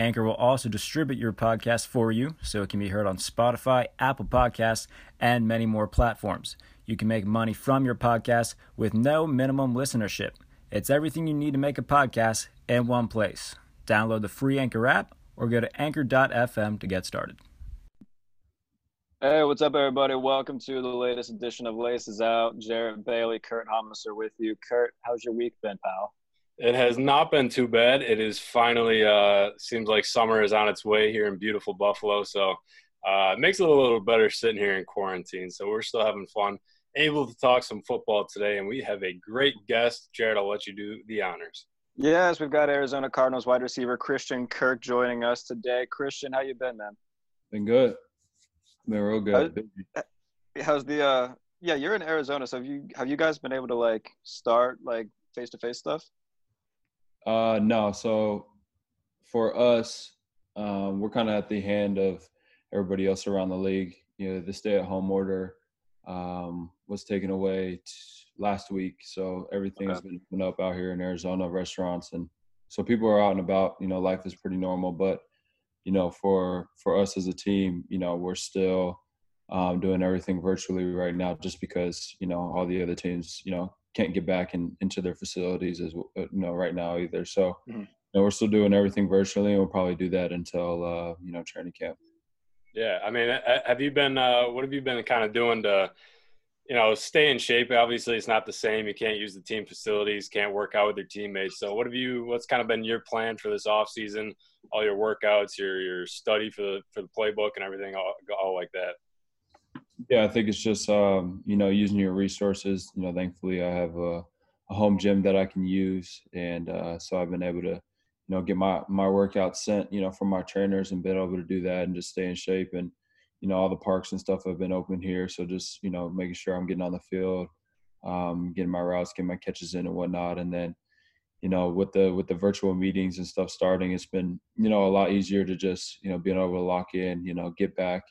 Anchor will also distribute your podcast for you so it can be heard on Spotify, Apple Podcasts, and many more platforms. You can make money from your podcast with no minimum listenership. It's everything you need to make a podcast in one place. Download the free Anchor app or go to anchor.fm to get started. Hey, what's up, everybody? Welcome to the latest edition of Laces Out. Jared Bailey, Kurt Haumesser with you. Kurt, how's your week been, pal? It has not been too bad. It is finally uh, seems like summer is on its way here in beautiful Buffalo. So uh, it makes it a little better sitting here in quarantine. So we're still having fun. Able to talk some football today, and we have a great guest. Jared, I'll let you do the honors. Yes, we've got Arizona Cardinals wide receiver Christian Kirk joining us today. Christian, how you been, man? Been good. Been real good. How, how's the uh yeah, you're in Arizona, so have you have you guys been able to like start like face to face stuff? Uh, no. So for us, um, we're kind of at the hand of everybody else around the league. You know, the stay-at-home order um, was taken away t- last week, so everything okay. has been open up out here in Arizona, restaurants, and so people are out and about. You know, life is pretty normal, but you know, for for us as a team, you know, we're still um, doing everything virtually right now, just because you know all the other teams, you know, can't get back in, into their facilities as uh, you know right now either. So mm-hmm. you know, we're still doing everything virtually, and we'll probably do that until uh, you know training camp. Yeah, I mean, have you been? Uh, what have you been kind of doing to, you know, stay in shape? Obviously, it's not the same. You can't use the team facilities, can't work out with your teammates. So, what have you? What's kind of been your plan for this off season? All your workouts, your your study for the for the playbook, and everything, all, all like that. Yeah, I think it's just um, you know using your resources. You know, thankfully I have a, a home gym that I can use, and uh, so I've been able to you know get my my workouts sent you know from my trainers and been able to do that and just stay in shape. And you know all the parks and stuff have been open here, so just you know making sure I'm getting on the field, um, getting my routes, getting my catches in and whatnot, and then you know with the with the virtual meetings and stuff starting it's been you know a lot easier to just you know being able to lock in you know get back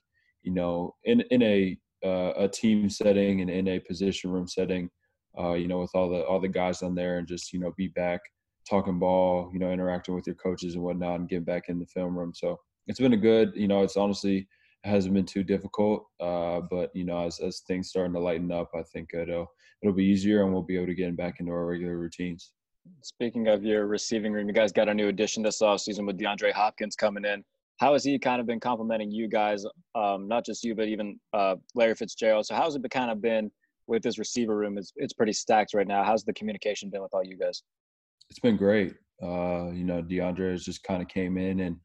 you know, in in a uh, a team setting and in a position room setting, uh, you know, with all the all the guys on there, and just you know, be back talking ball, you know, interacting with your coaches and whatnot, and getting back in the film room. So it's been a good, you know, it's honestly hasn't been too difficult, uh, but you know, as as things starting to lighten up, I think it'll it'll be easier, and we'll be able to get back into our regular routines. Speaking of your receiving room, you guys got a new addition this offseason with DeAndre Hopkins coming in how has he kind of been complimenting you guys, um, not just you, but even uh, Larry Fitzgerald? So how's it been, kind of been with this receiver room? It's it's pretty stacked right now. How's the communication been with all you guys? It's been great. Uh, you know, DeAndre has just kind of came in and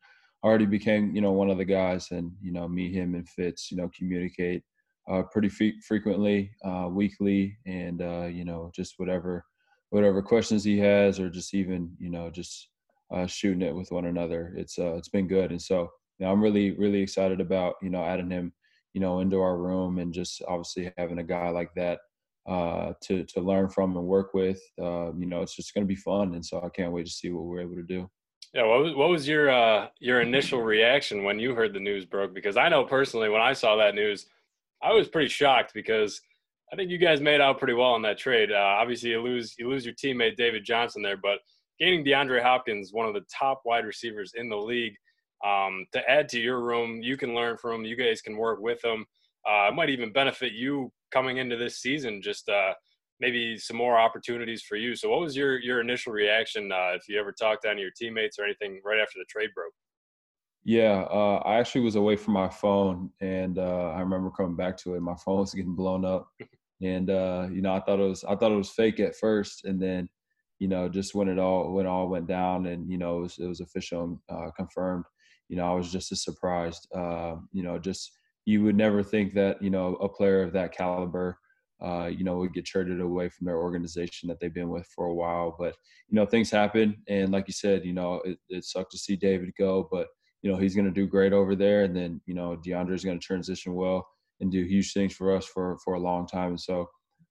already became you know one of the guys, and you know me, him, and Fitz, you know, communicate uh, pretty f- frequently, uh, weekly, and uh, you know just whatever whatever questions he has, or just even you know just uh, shooting it with one another. It's uh, it's been good, and so you know, I'm really really excited about you know adding him you know into our room and just obviously having a guy like that uh, to to learn from and work with. Uh, you know, it's just going to be fun, and so I can't wait to see what we're able to do. Yeah, what was what was your uh, your initial reaction when you heard the news broke? Because I know personally, when I saw that news, I was pretty shocked because I think you guys made out pretty well in that trade. Uh, obviously, you lose you lose your teammate David Johnson there, but gaining DeAndre Hopkins, one of the top wide receivers in the league, um, to add to your room. You can learn from him. You guys can work with him. Uh, it might even benefit you coming into this season. Just uh, maybe some more opportunities for you. So, what was your your initial reaction uh, if you ever talked to any of your teammates or anything right after the trade broke? Yeah, uh, I actually was away from my phone, and uh, I remember coming back to it. My phone was getting blown up, and uh, you know, I thought it was I thought it was fake at first, and then you know, just when it all when all went down and you know it was, it was official uh, confirmed, you know, I was just as surprised. Uh, you know, just you would never think that you know a player of that caliber, uh, you know, would get traded away from their organization that they've been with for a while. But you know, things happen, and like you said, you know, it, it sucked to see David go, but you know he's going to do great over there, and then you know DeAndre's going to transition well and do huge things for us for for a long time. And so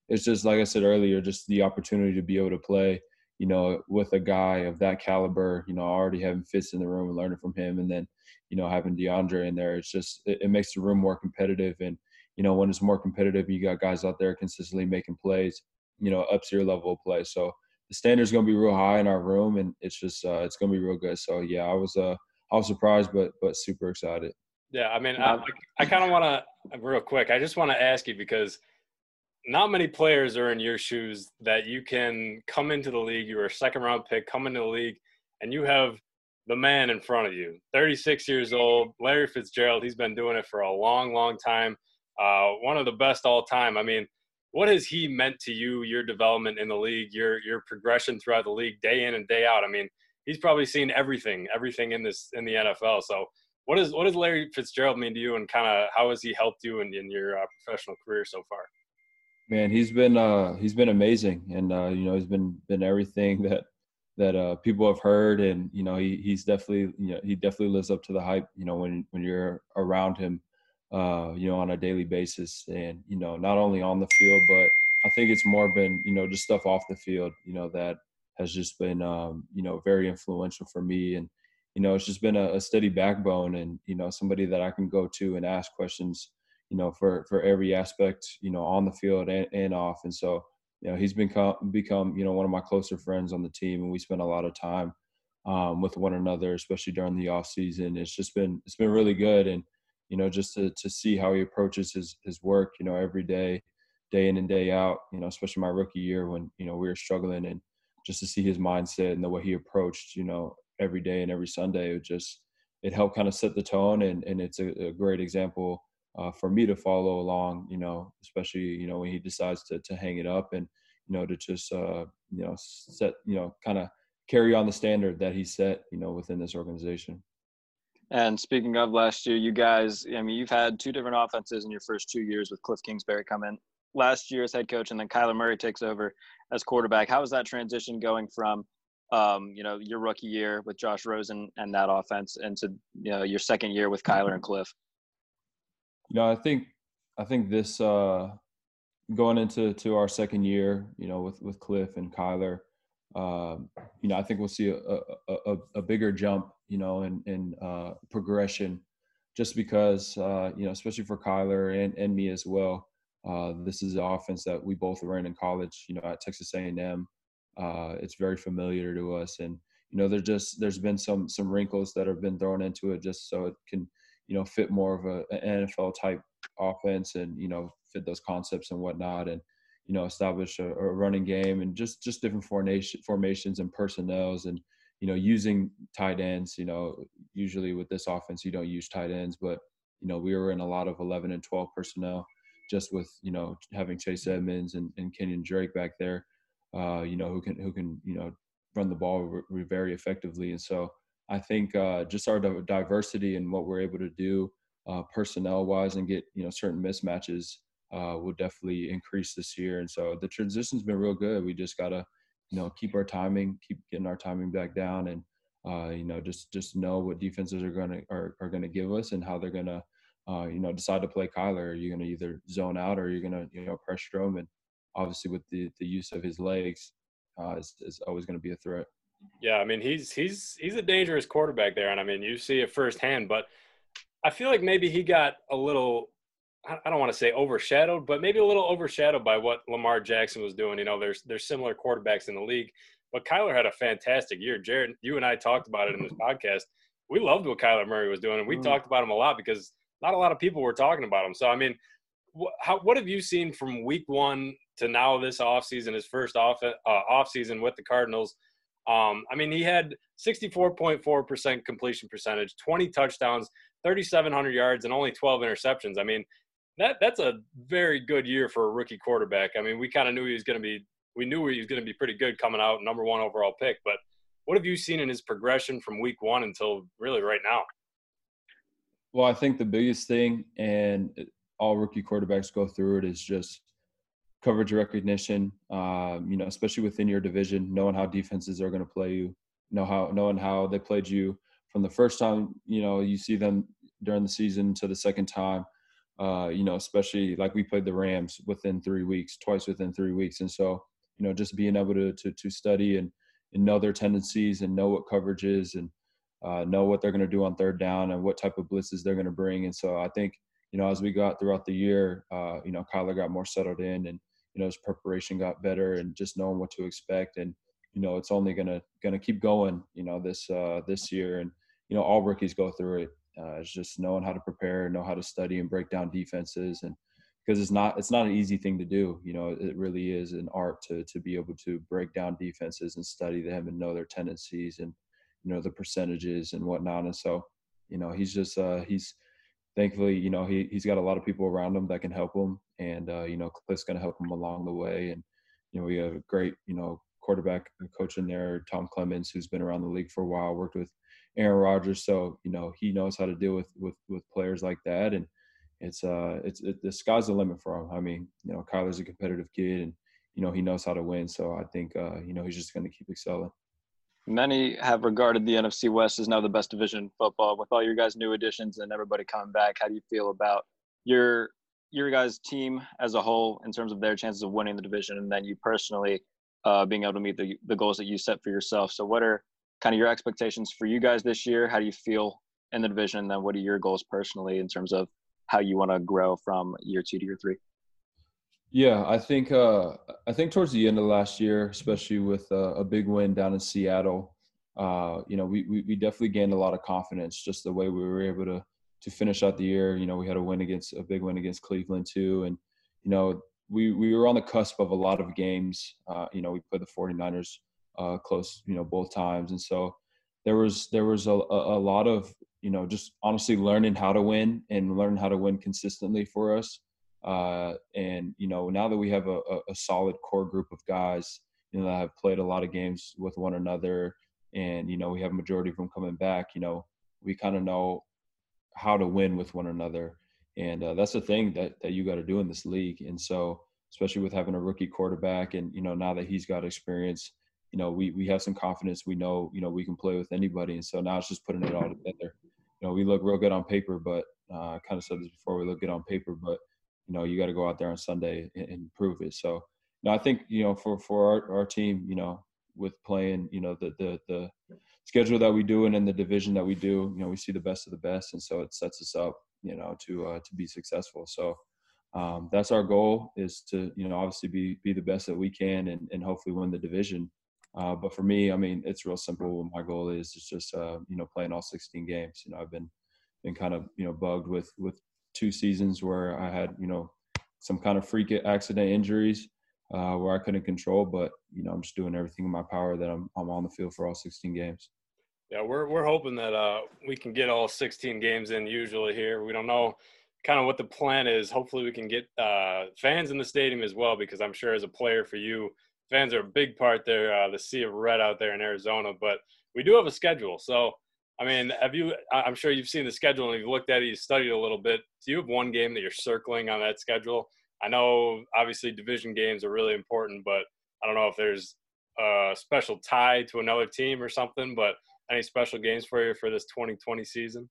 it's just like I said earlier, just the opportunity to be able to play, you know, with a guy of that caliber, you know, already having Fitz in the room and learning from him, and then you know having DeAndre in there, it's just it, it makes the room more competitive. And you know when it's more competitive, you got guys out there consistently making plays, you know, up to your level of play. So the standard's going to be real high in our room, and it's just uh, it's going to be real good. So yeah, I was uh I was surprised, but but super excited. Yeah, I mean, I, I kind of want to real quick. I just want to ask you because not many players are in your shoes that you can come into the league. You were a second round pick, come into the league, and you have the man in front of you. 36 years old, Larry Fitzgerald. He's been doing it for a long, long time. Uh, one of the best all time. I mean, what has he meant to you, your development in the league, your your progression throughout the league, day in and day out? I mean, he's probably seen everything, everything in this in the NFL. So what does what does Larry Fitzgerald mean to you, and kind of how has he helped you in, in your uh, professional career so far? Man, he's been uh, he's been amazing, and uh, you know he's been been everything that that uh, people have heard, and you know he he's definitely you know he definitely lives up to the hype. You know when when you're around him, uh, you know on a daily basis, and you know not only on the field, but I think it's more been you know just stuff off the field. You know that has just been um, you know very influential for me and you know, it's just been a, a, steady backbone and, you know, somebody that I can go to and ask questions, you know, for, for every aspect, you know, on the field and, and off. And so, you know, he's become, become, you know, one of my closer friends on the team and we spend a lot of time um, with one another, especially during the off season. It's just been, it's been really good. And, you know, just to, to see how he approaches his, his work, you know, every day, day in and day out, you know, especially my rookie year when, you know, we were struggling and just to see his mindset and the way he approached, you know, every day and every Sunday. It just it helped kind of set the tone, and and it's a, a great example uh, for me to follow along. You know, especially you know when he decides to to hang it up and you know to just uh, you know set you know kind of carry on the standard that he set you know within this organization. And speaking of last year, you guys, I mean, you've had two different offenses in your first two years with Cliff Kingsbury come in last year as head coach, and then Kyler Murray takes over as quarterback. How was that transition going from um, you know, your rookie year with Josh Rosen and that offense into you know your second year with Kyler and Cliff? You know, I think I think this uh, going into to our second year, you know, with with Cliff and Kyler, uh, you know, I think we'll see a, a, a, a bigger jump, you know, in in uh, progression, just because uh, you know, especially for Kyler and and me as well. Uh, this is the offense that we both ran in college, you know, at Texas A&M. Uh, it's very familiar to us, and you know, there's just there's been some some wrinkles that have been thrown into it just so it can you know fit more of a, an NFL type offense, and you know, fit those concepts and whatnot, and you know, establish a, a running game and just just different formation formations and personnels and you know using tight ends you know usually with this offense you don't use tight ends but you know we were in a lot of 11 and 12 personnel just with you know having chase edmonds and, and kenyan drake back there uh, you know, who can who can you know run the ball re- very effectively. And so I think uh, just our diversity and what we're able to do uh, personnel wise and get you know certain mismatches uh, will definitely increase this year. And so the transition's been real good. We just gotta you know keep our timing, keep getting our timing back down, and uh, you know just just know what defenses are gonna are, are gonna give us and how they're gonna uh, you know decide to play Kyler. Are you gonna either zone out or you're gonna you know pressure him and obviously with the the use of his legs, uh, is, is always going to be a threat. Yeah, I mean he's he's he's a dangerous quarterback there, and I mean you see it firsthand. But I feel like maybe he got a little. I don't want to say overshadowed, but maybe a little overshadowed by what Lamar Jackson was doing. You know, there's there's similar quarterbacks in the league, but Kyler had a fantastic year. Jared, you and I talked about it in this podcast. We loved what Kyler Murray was doing, and we mm. talked about him a lot because not a lot of people were talking about him. So I mean, how, what have you seen from week one to now this offseason, his first off uh, offseason with the Cardinals. Um, I mean, he had 64.4% completion percentage, 20 touchdowns, 3,700 yards, and only 12 interceptions. I mean, that that's a very good year for a rookie quarterback. I mean, we kind of knew he was going to be, we knew he was going to be pretty good coming out, number one overall pick. But what have you seen in his progression from week one until really right now? Well, I think the biggest thing, and all rookie quarterbacks go through it, is just coverage recognition, um, you know, especially within your division, knowing how defenses are going to play you, know how knowing how they played you from the first time, you know, you see them during the season to the second time. Uh, you know, especially like we played the Rams within three weeks, twice within three weeks, and so you know, just being able to to, to study and and know their tendencies and know what coverage is and uh, know what they're going to do on third down and what type of blitzes they're going to bring. And so I think you know, as we got throughout the year, uh, you know, Kyler got more settled in and you know his preparation got better and just knowing what to expect and you know it's only gonna gonna keep going you know this uh this year and you know all rookies go through it uh, it's just knowing how to prepare know how to study and break down defenses and because it's not it's not an easy thing to do you know it really is an art to to be able to break down defenses and study them and know their tendencies and you know the percentages and whatnot and so you know he's just uh he's thankfully you know he, he's got a lot of people around him that can help him and uh, you know cliff's going to help him along the way and you know we have a great you know quarterback coach in there, Tom Clements, who's been around the league for a while, worked with Aaron Rodgers, so you know he knows how to deal with with with players like that, and it's uh it's it, the sky's the limit for him. I mean, you know, Kyler's a competitive kid, and you know he knows how to win, so I think uh, you know he's just going to keep excelling. Many have regarded the NFC West as now the best division in football. With all your guys' new additions and everybody coming back, how do you feel about your your guys' team as a whole in terms of their chances of winning the division, and then you personally uh, being able to meet the, the goals that you set for yourself. So, what are kind of your expectations for you guys this year? How do you feel in the division? And then, what are your goals personally in terms of how you want to grow from year two to year three? Yeah, I think uh, I think towards the end of last year, especially with uh, a big win down in Seattle, uh, you know, we, we, we definitely gained a lot of confidence just the way we were able to to finish out the year. You know, we had a win against a big win against Cleveland too, and you know we we were on the cusp of a lot of games. Uh, you know, we played the 49ers uh, close, you know, both times, and so there was there was a, a, lot of you know just honestly learning how to win and learn how to win consistently for us. Uh, and you know, now that we have a, a solid core group of guys, you know, that have played a lot of games with one another, and you know, we have a majority of them coming back. You know, we kind of know how to win with one another and uh, that's the thing that that you got to do in this league. And so, especially with having a rookie quarterback, and you know now that he's got experience, you know we we have some confidence. We know you know we can play with anybody, and so now it's just putting it all together. You know we look real good on paper, but uh, I kind of said this before. We look good on paper, but you know you got to go out there on Sunday and, and prove it. So. No, I think you know for for our, our team, you know, with playing, you know, the the the schedule that we do and in the division that we do, you know, we see the best of the best, and so it sets us up you know, to uh, to be successful. So um, that's our goal is to, you know, obviously be be the best that we can and, and hopefully win the division. Uh, but for me, I mean, it's real simple. My goal is it's just uh, you know playing all 16 games. You know, I've been been kind of you know bugged with with two seasons where I had you know some kind of freak accident injuries uh, where I couldn't control. But you know, I'm just doing everything in my power that I'm I'm on the field for all 16 games. Yeah, we're we're hoping that uh, we can get all 16 games in. Usually here, we don't know kind of what the plan is. Hopefully, we can get uh, fans in the stadium as well, because I'm sure as a player for you, fans are a big part there. The sea of red out there in Arizona, but we do have a schedule. So, I mean, have you? I'm sure you've seen the schedule and you've looked at it, you studied a little bit. Do you have one game that you're circling on that schedule? I know obviously division games are really important, but I don't know if there's a special tie to another team or something, but any special games for you for this 2020 season?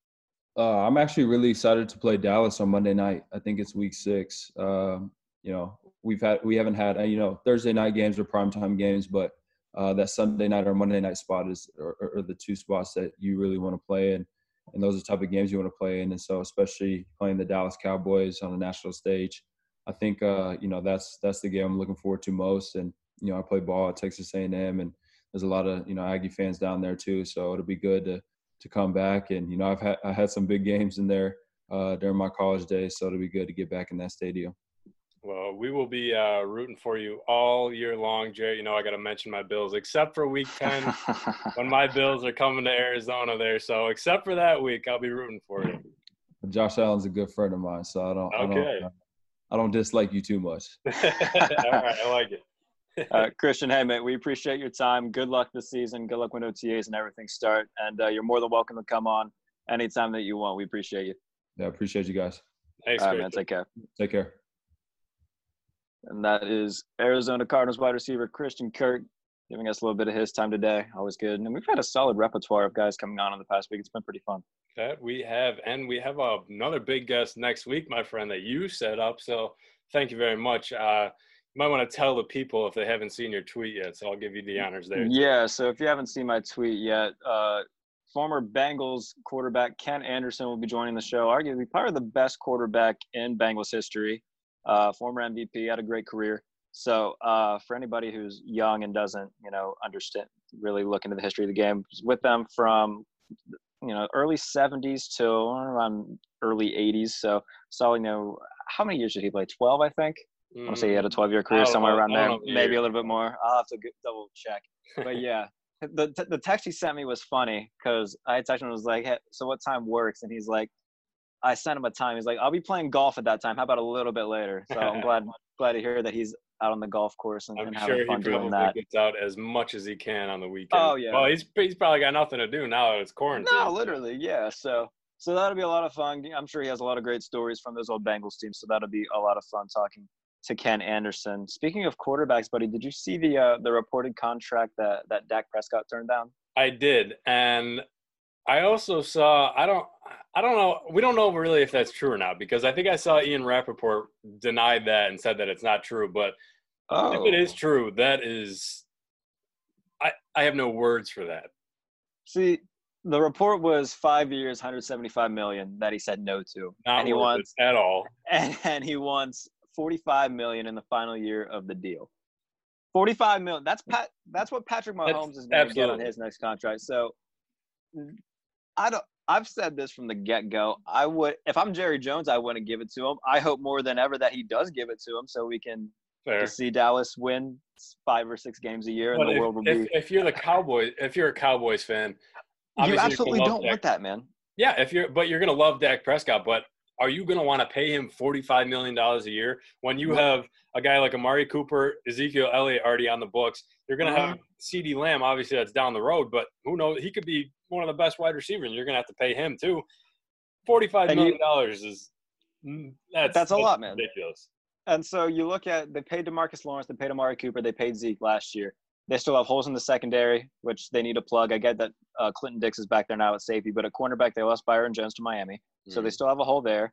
Uh, I'm actually really excited to play Dallas on Monday night. I think it's week six. Um, you know, we've had we haven't had you know Thursday night games or primetime games, but uh, that Sunday night or Monday night spot is are, are the two spots that you really want to play in, and those are the type of games you want to play in. And so, especially playing the Dallas Cowboys on the national stage, I think uh, you know that's that's the game I'm looking forward to most. And you know, I play ball at Texas A&M, and there's a lot of you know Aggie fans down there too. So it'll be good to to come back. And you know I've had I had some big games in there uh, during my college days, so it'll be good to get back in that stadium. Well, we will be uh, rooting for you all year long, Jay. You know I got to mention my Bills, except for Week Ten when my Bills are coming to Arizona there. So except for that week, I'll be rooting for you. Josh Allen's a good friend of mine, so I don't. Okay. I don't, I don't dislike you too much. all right, I like it uh, Christian, hey mate, we appreciate your time. Good luck this season. Good luck when OTAs and everything start. And uh, you're more than welcome to come on anytime that you want. We appreciate you. Yeah, appreciate you guys. Thanks, All right, man. Take care. Take care. And that is Arizona Cardinals wide receiver Christian Kirk giving us a little bit of his time today. Always good. And we've had a solid repertoire of guys coming on in the past week. It's been pretty fun. That we have, and we have another big guest next week, my friend, that you set up. So thank you very much. Uh, you might want to tell the people if they haven't seen your tweet yet. So I'll give you the honors there. Yeah. So if you haven't seen my tweet yet, uh, former Bengals quarterback Ken Anderson will be joining the show. Arguably, probably the best quarterback in Bengals history. Uh, former MVP, had a great career. So uh, for anybody who's young and doesn't, you know, understand, really look into the history of the game, with them from you know early 70s to around early 80s. So so you know how many years did he play? 12, I think. I want to say he had a 12 year career somewhere know, around there, maybe a little bit more. I'll have to double check. But yeah, the the text he sent me was funny because I texted him and was like, hey, "So what time works?" And he's like, "I sent him a time." He's like, "I'll be playing golf at that time. How about a little bit later?" So I'm glad glad to hear that he's out on the golf course and, I'm and sure having he fun doing probably that. gets out as much as he can on the weekend. Oh, yeah. Well, he's he's probably got nothing to do now that it's quarantine. No, literally, yeah. So so that'll be a lot of fun. I'm sure he has a lot of great stories from those old Bengals teams. So that'll be a lot of fun talking to Ken Anderson. Speaking of quarterbacks, buddy, did you see the uh, the reported contract that that Dak Prescott turned down? I did, and I also saw. I don't. I don't know. We don't know really if that's true or not because I think I saw Ian Rapoport denied that and said that it's not true. But Oh, if it is oh. true, that is. I I have no words for that. See, the report was five years, 175 million that he said no to, Not and he wants at all. and, and he wants 45 million in the final year of the deal. 45 million. That's Pat. That's what Patrick That's- Mahomes is going to get on his next contract. So, I don't. I've said this from the get go. I would, if I'm Jerry Jones, I wouldn't give it to him. I hope more than ever that he does give it to him, so we can see Dallas win five or six games a year, and But the if, world will if, be. if you're the Cowboys, if you're a Cowboys fan, You absolutely don't Dak want that, man. Yeah, if you're, but you're gonna love Dak Prescott. But are you gonna want to pay him forty-five million dollars a year when you have a guy like Amari Cooper, Ezekiel Elliott already on the books? You're gonna have Uh-huh. CeeDee Lamb, obviously that's down the road, but who knows? He could be one of the best wide receivers. and You're gonna have to pay him too. Forty-five And you- million dollars is mm, that's That's a lot, man. Ridiculous. And so you look at they paid Demarcus Lawrence, they paid Amari Cooper, they paid Zeke last year. They still have holes in the secondary, which they need to plug. I get that uh, Clinton Dix is back there now at safety, but at cornerback they lost Byron Jones to Miami, so they Mhm. still have a hole there.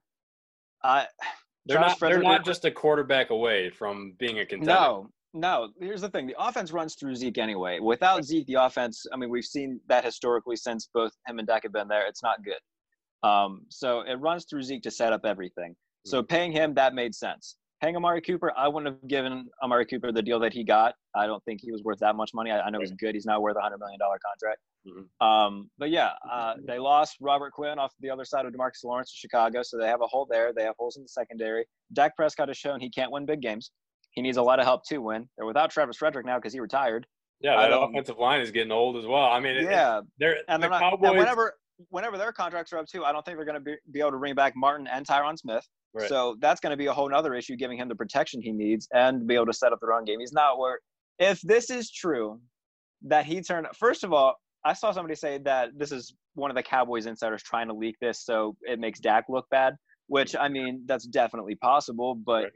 They're Travis not. They're not just a quarterback away from being a contender. no, no. Here's the thing: the offense runs through Zeke anyway. Without Zeke, the offense. I mean, we've seen that historically since both him and Dak have been there. It's not good. Um, so it runs through Zeke to set up everything. So paying him that made sense. Paying Amari Cooper, I wouldn't have given Amari Cooper the deal that he got. I don't think he was worth that much money. I, I know he's good. He's not worth a hundred million dollar contract. Mhm. Um, but yeah, uh, they lost Robert Quinn off the other side of Demarcus Lawrence to Chicago, so they have a hole there. They have holes in the secondary. Dak Prescott has shown he can't win big games. He needs a lot of help to win. They're without Travis Frederick now because he retired. Yeah, that offensive line is getting old as well. I mean, it- yeah, they're and the they're not, Cowboys. and whenever whenever their contracts are up too, I don't think they're going to be, be able to bring back Martin and Tyron Smith. Right. So that's going to be a whole other issue, giving him the protection he needs and be able to set up the run game. He's not where. If this is true, that he turned. First of all, I saw somebody say that this is one of the Cowboys insiders trying to leak this, so it makes Dak look bad. Which I mean, that's definitely possible, but. Right.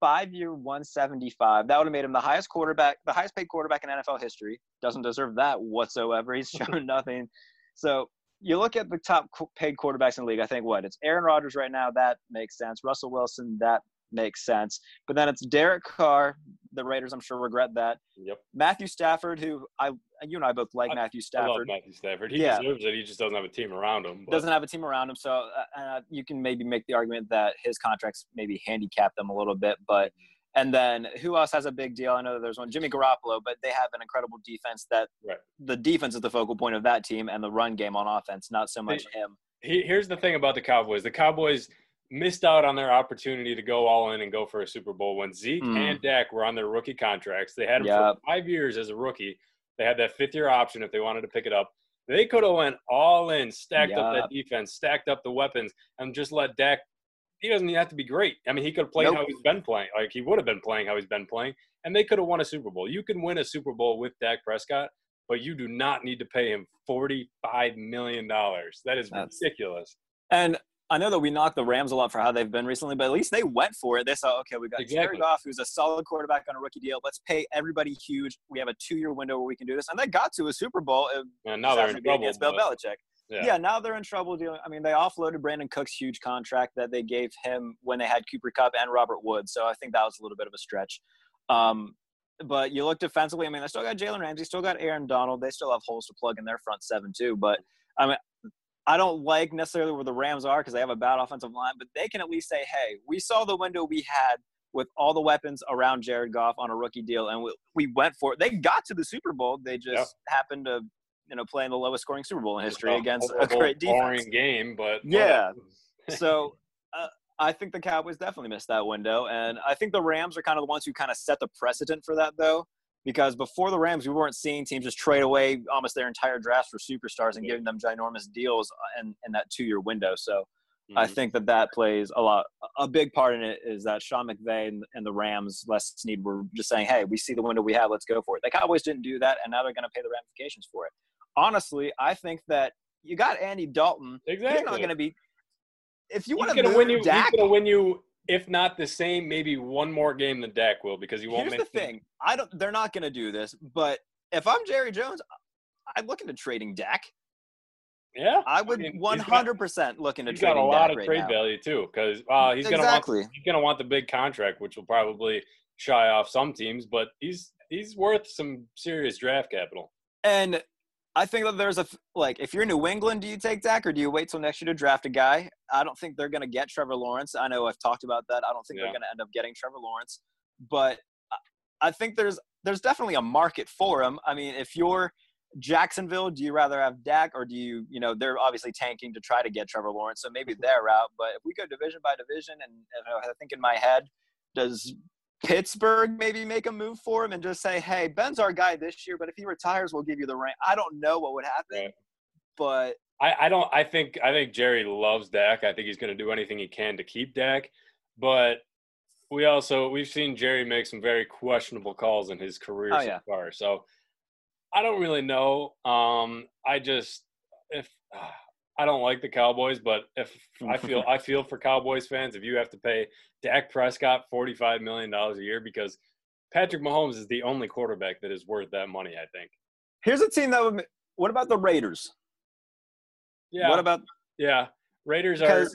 Five year 175. That would have made him the highest quarterback, the highest paid quarterback in NFL history. Doesn't deserve that whatsoever. He's shown nothing. So you look at the top paid quarterbacks in the league. I think what it's Aaron Rodgers right now. That makes sense. Russell Wilson. That makes sense. But then it's Derek Carr. The Raiders, I'm sure, regret that. Yep. Matthew Stafford, who I, you and I both like I- Matthew I love Stafford. Matthew Stafford. He Yeah. deserves it. He just doesn't have a team around him. but- Doesn't have a team around him, so uh, uh, you can maybe make the argument that his contracts maybe handicap them a little bit. But and then who else has a big deal? I know there's one, Jimmy Garoppolo, but they have an incredible defense. That Right. the defense is the focal point of that team, and the run game on offense, not so much him. he, here's the thing about the Cowboys. The Cowboys missed out on their opportunity to go all in and go for a Super Bowl when Zeke Mm. and Dak were on their rookie contracts. They had him Yep. for five years as a rookie. They had that fifth year option if they wanted to pick it up. They could have went all in, stacked up that defense, stacked up the weapons, and just let Dak. He doesn't have to be great. I mean, he could have played Nope. how he's been playing. Like he would have been playing how he's been playing, and they could have won a Super Bowl. You can win a Super Bowl with Dak Prescott, but you do not need to pay him forty-five million dollars. That is That's- ridiculous. And I know that we knock the Rams a lot for how they've been recently, but at least they went for it. They saw, okay, we got Exactly. Jared Goff, who's a solid quarterback on a rookie deal. Let's pay everybody huge. We have a two-year window where we can do this, and they got to a Super Bowl. uh, And now they're in trouble. against Bill Belichick. yeah. yeah. now they're in trouble dealing. I mean, they offloaded Brandin Cooks' huge contract that they gave him when they had Cooper Kupp and Robert Woods. So I think that was a little bit of a stretch. Um, but you look defensively. I mean, they still got Jalen Ramsey, still got Aaron Donald. They still have holes to plug in their front seven too. But I mean, I don't like necessarily where the Rams are because they have a bad offensive line. But they can at least say, "Hey, we saw the window we had with all the weapons around Jared Goff on a rookie deal, and we, we went for it. They got to the Super Bowl. They just yep. happened to, you know, play in the lowest scoring Super Bowl in history against a great defense. Boring game, but yeah. so uh, I think the Cowboys definitely missed that window, and I think the Rams are kind of the ones who kind of set the precedent for that, though. Because before the Rams, we weren't seeing teams just trade away almost their entire draft for superstars and yeah. giving them ginormous deals in, in that two-year window. So Mm-hmm. I think that that plays a lot. A big part in it is that Sean McVay and, and, the Rams, Les Snead, were just saying, "Hey, we see the window we have. Let's go for it." The Cowboys didn't do that, and now they're going to pay the ramifications for it. Honestly, I think that you got Andy Dalton. Exactly. He's not going to be. If you want to win you, Dak, he's going to win you. If not the same, maybe one more game than Dak will, because he won't. Make. Here's the thing: I don't. They're not going to do this. But if I'm Jerry Jones, I'm looking to trading Dak. Yeah, I would one hundred percent look into. He's got a lot of right trade now. value too, because uh, he's exactly. gonna want he's gonna want the big contract, which will probably shy off some teams, but he's he's worth some serious draft capital. And I think that there's a like if you're New England, do you take Dak or do you wait till next year to draft a guy? I don't think they're gonna get Trevor Lawrence. I know I've talked about that. I don't think yeah. they're gonna end up getting Trevor Lawrence, but I think there's there's definitely a market for him. I mean, if you're Jacksonville, do you rather have Dak or do you, you know, they're obviously tanking to try to get Trevor Lawrence, so maybe their route. But if we go division by division, and, and I think in my head, does Pittsburgh maybe make a move for him and just say, hey, Ben's our guy this year, but if he retires, we'll give you the ring. I don't know what would happen, right. but I, I don't. I think I think Jerry loves Dak. I think he's going to do anything he can to keep Dak, but we also we've seen Jerry make some very questionable calls in his career oh, so yeah. far. So I don't really know. Um, I just if uh, I don't like the Cowboys, but if I feel I feel for Cowboys fans, if you have to pay Dak Prescott forty five million dollars a year because Patrick Mahomes is the only quarterback that is worth that money, I think. Here's a team that would. What about the Raiders? Yeah. What about? Yeah, Raiders are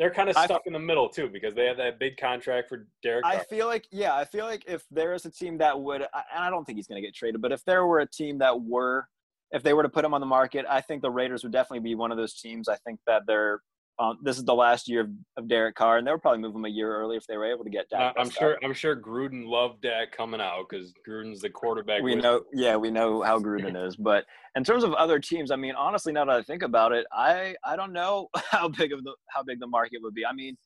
they're kind of stuck in the middle too because they have that big contract for Derek. I feel like yeah, I feel like if there is a team that would, and I don't think he's going to get traded, but if there were a team that were, if they were to put him on the market, I think the Raiders would definitely be one of those teams. I think that they're um, this is the last year of, of Derek Carr, and they would probably move him a year early if they were able to get Dak. Uh, I'm sure. I'm sure Gruden loved Dak coming out because Gruden's the quarterback. We know, yeah, we know how Gruden is. But in terms of other teams, I mean, honestly, now that I think about it, I I don't know how big of the how big the market would be. I mean,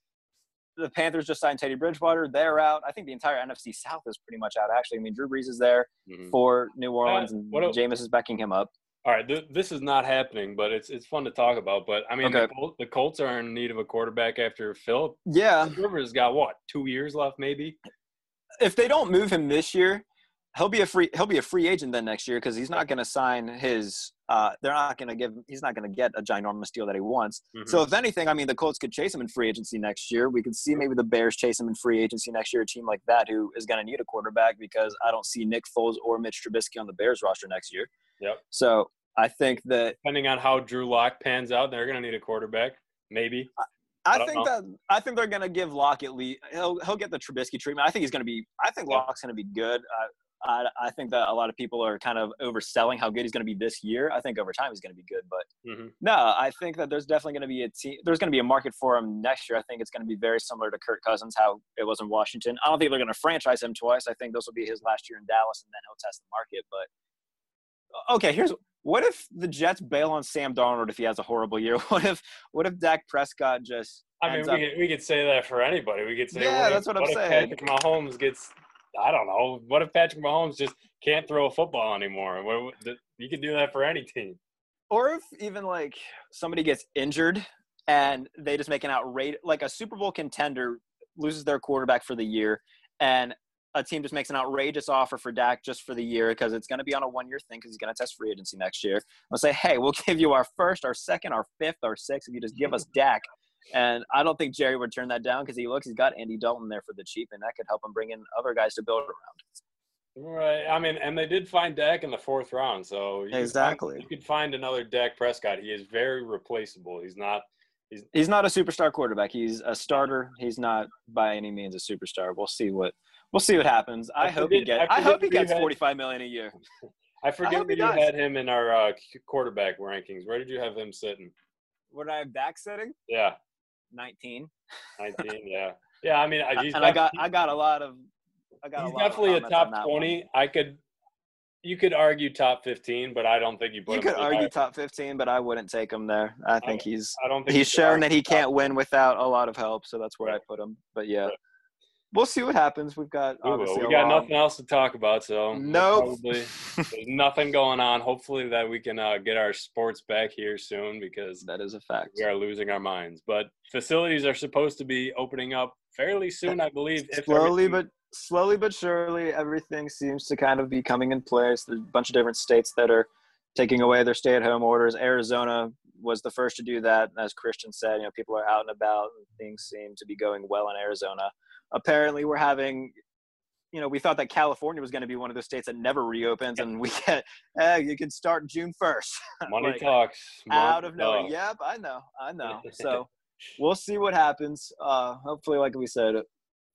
the Panthers just signed Teddy Bridgewater; they're out. I think the entire NFC South is pretty much out. Actually, I mean, Drew Brees is there mm-hmm. for New Orleans, uh, and Jameis is backing him up. All right, th- this is not happening, but it's it's fun to talk about. But I mean, okay. the, Col- the, Colts are in need of a quarterback after Phil. Yeah, Rivers got what two years left, maybe. If they don't move him this year, he'll be a free he'll be a free agent then next year because he's not going to sign his. Uh, they're not going to give. He's not going to get a ginormous deal that he wants. Mm-hmm. So if anything, I mean, the Colts could chase him in free agency next year. We could see maybe the Bears chase him in free agency next year. A team like that who is going to need a quarterback because I don't see Nick Foles or Mitch Trubisky on the Bears roster next year. Yep. So I think that depending on how Drew Lock pans out, they're going to need a quarterback, maybe. I, I, I think know. that I think they're going to give Lock at least he'll he'll get the Trubisky treatment. I think he's going to be. I think. Lock's going to be good. Uh, I, I think that a lot of people are kind of overselling how good he's going to be this year. I think over time he's going to be good, but mm-hmm. no, I think that there's definitely going to be a team. There's going to be a market for him next year. I think it's going to be very similar to Kirk Cousins, how it was in Washington. I don't think they're going to franchise him twice. I think this will be his last year in Dallas, and then he'll test the market. But okay, here's what if the Jets bail on Sam Darnold if he has a horrible year? What if what if Dak Prescott just? I mean, we could, we could say that for anybody. We could say, yeah, what that's if, what I'm what saying. Patrick Mahomes gets, I don't know. What if Patrick Mahomes just can't throw a football anymore? You can do that for any team. Or if even like somebody gets injured and they just make an outrageous, like a Super Bowl contender loses their quarterback for the year, and a team just makes an outrageous offer for Dak just for the year because it's going to be on a one year thing because he's going to test free agency next year. I'll say, hey, we'll give you our first, our second, our fifth, our sixth if you just give us Dak. And I don't think Jerry would turn that down because he looks, he's got Andy Dalton there for the cheap, and that could help him bring in other guys to build around. Right. I mean, and they did find Dak in the fourth round, so you exactly Could find, you could find another Dak Prescott. He is very replaceable. He's not. He's he's not a superstar quarterback. He's a starter. He's not by any means a superstar. We'll see what we'll see what happens. I, I hope he gets. I, I hope he gets forty five million a year. I forget I where you does. had him in our uh, quarterback rankings. Where did you have him sitting? Where did I have Dak sitting? Yeah. 19. 19, yeah. Yeah, I mean, and I got I got a lot of I got. He's definitely a top twenty. One. I could. You could argue top fifteen, but I don't think you put. You could argue high. top fifteen, but I wouldn't take him there. I think I, he's. I don't think he's shown that he can't win without a lot of help, so that's where right. I put him. But yeah. Right. We'll see what happens. We've got we, we got long... nothing else to talk about, so nope. Probably, there's nothing going on. Hopefully that we can uh, get our sports back here soon because that is a fact. We are losing our minds, but facilities are supposed to be opening up fairly soon, I believe. Slowly, but slowly but surely, everything seems to kind of be coming in place. There's a bunch of different states that are taking away their stay-at-home orders. Arizona was the first to do that. As Christian said, you know, people are out and about, and things seem to be going well in Arizona. Apparently, we're having, you know, we thought that California was going to be one of those states that never reopens, and we get, you can start June first. Money like, talks. out of nowhere. Yep, I know, I know. So we'll see what happens. Uh, hopefully, like we said,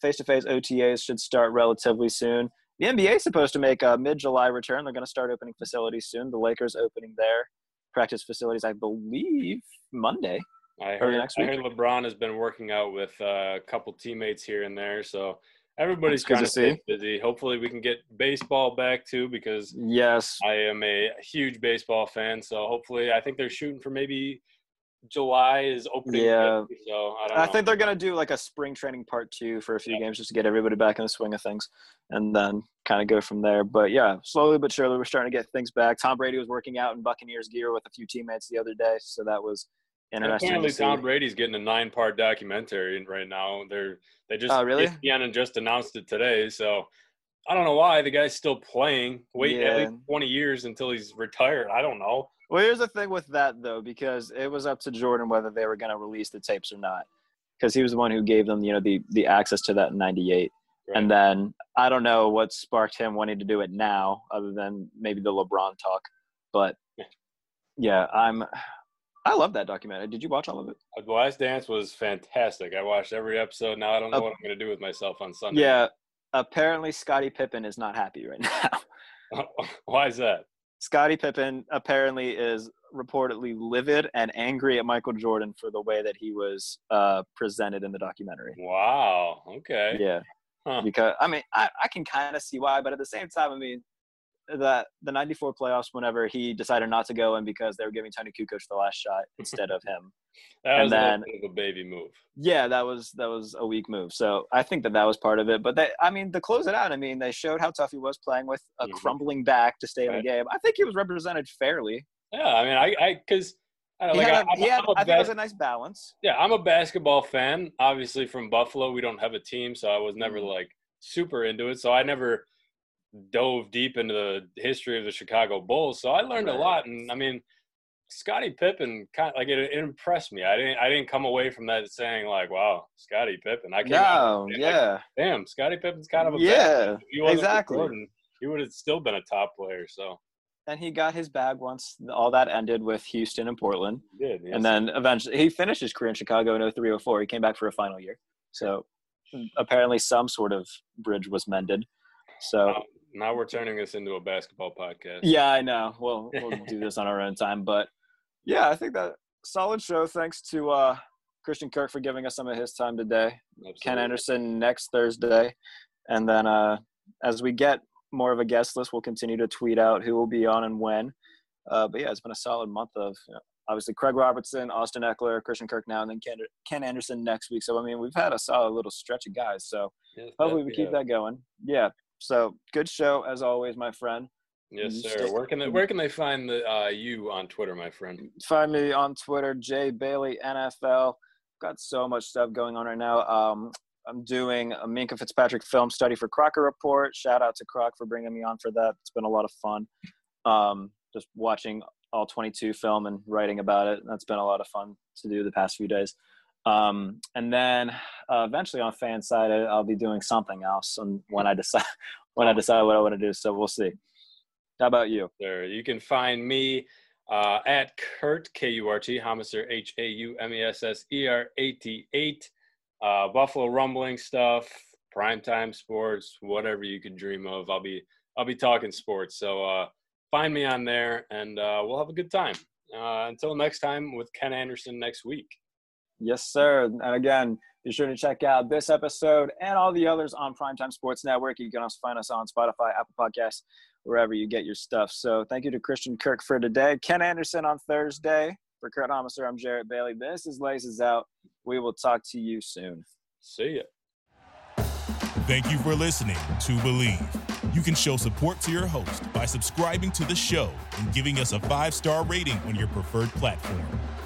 face-to-face OTAs should start relatively soon. The NBA is supposed to make a mid-July return. They're going to start opening facilities soon. The Lakers opening their practice facilities, I believe, Monday. I heard, next week. I heard LeBron has been working out with uh, a couple teammates here and there, so everybody's to stay busy. Hopefully, we can get baseball back too because yes, I am a huge baseball fan. So hopefully, I think they're shooting for maybe July is opening. Yeah. so I, I think they're gonna do like a spring training part two for a few yeah. games just to get everybody back in the swing of things, and then kind of go from there. But yeah, slowly but surely we're starting to get things back. Tom Brady was working out in Buccaneers gear with a few teammates the other day, so that was interesting. apparently, Tom Brady's getting a nine-part documentary right now. They're they just oh, really? ESPN just announced it today, so. I don't know why the guy's still playing. Wait yeah. at least twenty years until he's retired. I don't know. Well, here's the thing with that though, because it was up to Jordan whether they were going to release the tapes or not, because he was the one who gave them, you know, the the access to that '98. Right. And then I don't know what sparked him wanting to do it now, other than maybe the LeBron talk. But yeah, I'm. I love that documentary. Did you watch all of it? Uh, the Last Dance was fantastic. I watched every episode. Now I don't know uh, what I'm going to do with myself on Sunday. Yeah, apparently Scottie Pippen is not happy right now. Why is that? Scottie Pippen apparently is reportedly livid and angry at Michael Jordan for the way that he was uh, presented in the documentary. Wow. Okay. Yeah. Huh. Because I mean, I, I can kind of see why, but at the same time, I mean, that the '94 playoffs, whenever he decided not to go in because they were giving Toni Kukoc the last shot instead of him. that and was then, a, a baby move. Yeah, that was that was a weak move. So I think that that was part of it. But they, I mean, to close it out, I mean, they showed how tough he was playing with a mm-hmm. crumbling back to stay right. in the game. I think he was represented fairly. Yeah, I mean, I, I, because. I, like, had, I, had, I think it was a nice balance. Yeah, I'm a basketball fan. Obviously, from Buffalo, we don't have a team, so I was never mm-hmm. like super into it. So I never dove deep into the history of the Chicago Bulls. So I learned a lot. And I mean, Scottie Pippen kind of like it, it, impressed me. I didn't I didn't come away from that saying like, wow, Scottie Pippen. I came no, yeah. Like, Damn, Scottie Pippen's kind of a yeah, exactly. Jordan, he would have still been a top player. So. And he got his bag once all that ended with Houston and Portland. He did, yes. And then eventually he finished his career in Chicago in 03 04. He came back for a final year. So apparently some sort of bridge was mended. So now we're turning this into a basketball podcast. Yeah, I know. We'll we'll do this on our own time, but yeah, I think that solid show. Thanks to uh, Christian Kirk for giving us some of his time today. Absolutely. Ken Anderson next Thursday, and then uh, as we get more of a guest list, we'll continue to tweet out who will be on and when. Uh, but yeah, it's been a solid month of you know, obviously Craig Robertson, Austin Ekeler, Christian Kirk now, and then Ken, Ken Anderson next week. So I mean, we've had a solid little stretch of guys. So yes, hopefully we keep that going. Yeah. So good show as always, my friend. Yes, sir. Where can they where can they find the uh, you on Twitter, my friend? Find me on Twitter, Jay Bailey NFL. Got so much stuff going on right now. Um, I'm doing a Minkah Fitzpatrick film study for Crocker Report. Shout out to Croc for bringing me on for that. It's been a lot of fun. Um, just watching all 22 film and writing about it. That's been a lot of fun to do the past few days. Um, and then uh, eventually on fan side, I'll be doing something else. And when I decide, when I decide what I want to do. So we'll see. How about you? There, you can find me uh, at Kurt K U R T Haumesser H A U M E S S E R A T eight. Uh, Buffalo Rumbling stuff, primetime sports, whatever you could dream of. I'll be I'll be talking sports. So uh, find me on there, and uh, we'll have a good time. Uh, until next time with Ken Anderson next week. Yes, sir. And again, be sure to check out this episode and all the others on Primetime Sports Network. You can also find us on Spotify, Apple Podcasts, wherever you get your stuff. So thank you to Christian Kirk for today. Ken Anderson on Thursday. For Kurt Haumesser, I'm Jarrett Bailey. This is Laces Out. We will talk to you soon. See ya. Thank you for listening to Bleav. You can show support to your host by subscribing to the show and giving us a five star rating on your preferred platform.